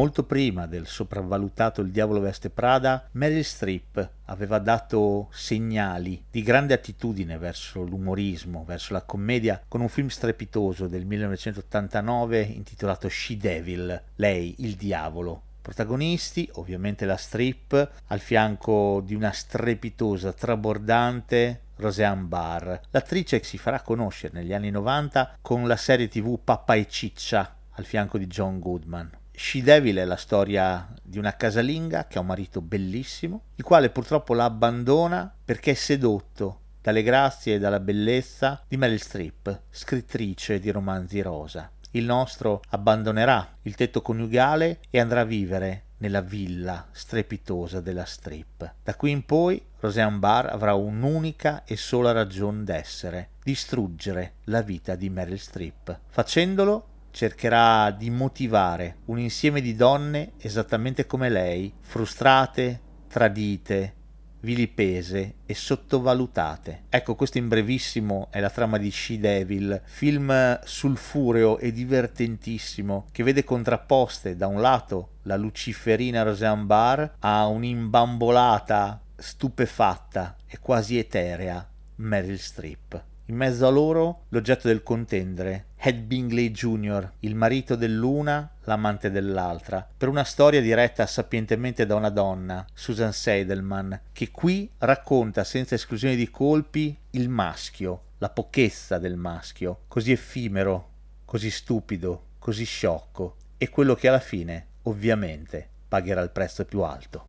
Molto prima del sopravvalutato Il diavolo veste Prada, Meryl Streep aveva dato segnali di grande attitudine verso l'umorismo, verso la commedia, con un film strepitoso del 1989 intitolato She Devil, lei, il diavolo. Protagonisti, ovviamente la Strip, al fianco di una strepitosa, trabordante Roseanne Barr, l'attrice che si farà conoscere negli anni 90 con la serie tv Pappa e Ciccia al fianco di John Goodman. She Devil è la storia di una casalinga che ha un marito bellissimo, il quale purtroppo la abbandona perché è sedotto dalle grazie e dalla bellezza di Meryl Streep, scrittrice di romanzi rosa. Il nostro abbandonerà il tetto coniugale e andrà a vivere nella villa strepitosa della Strip. Da qui in poi Roseanne Barr avrà un'unica e sola ragione d'essere, distruggere la vita di Meryl Streep. Facendolo cercherà di motivare un insieme di donne esattamente come lei, frustrate, tradite, vilipese e sottovalutate. Ecco, questo in brevissimo è la trama di She Devil, film sulfureo e divertentissimo che vede contrapposte da un lato la luciferina Roseanne Barr a un'imbambolata, stupefatta e quasi eterea Meryl Streep. In mezzo a loro l'oggetto del contendere, Ed Bingley Jr., il marito dell'una, l'amante dell'altra, per una storia diretta sapientemente da una donna, Susan Seidelman, che qui racconta senza esclusione di colpi il maschio, la pochezza del maschio, così effimero, così stupido, così sciocco, e quello che alla fine, ovviamente, pagherà il prezzo più alto.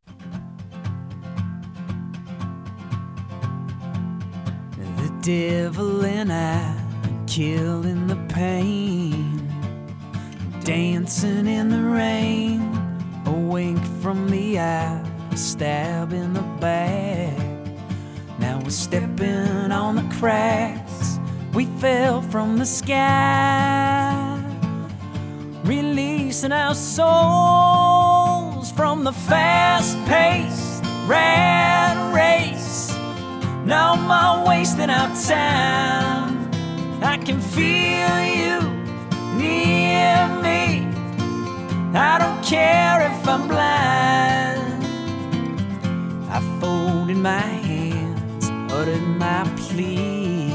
devil and killing the pain, dancing in the rain, a wink from the eye, a stab in the back. Now we're stepping on the cracks we fell from the sky, releasing our souls from the fast-paced rat race. No more wasting our time. I can feel you near me. I don't care if I'm blind. I folded my hands, uttered my plea.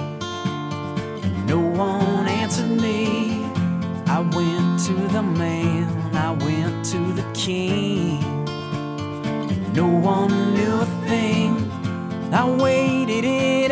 No one answered me. I went to the man, I went to the king. No one knew a thing. I waited it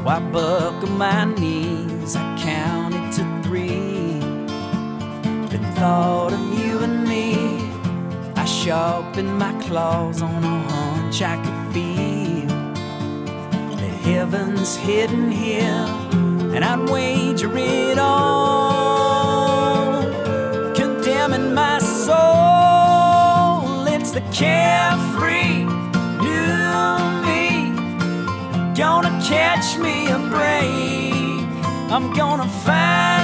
So I buckled my knees, I counted to three. Then thought of you and me. I sharpened my claws on a hunch I could feel. That heaven's hidden here, and I'd wager it all. Condemning my soul, it's the carefree new gonna catch me a break. I'm gonna find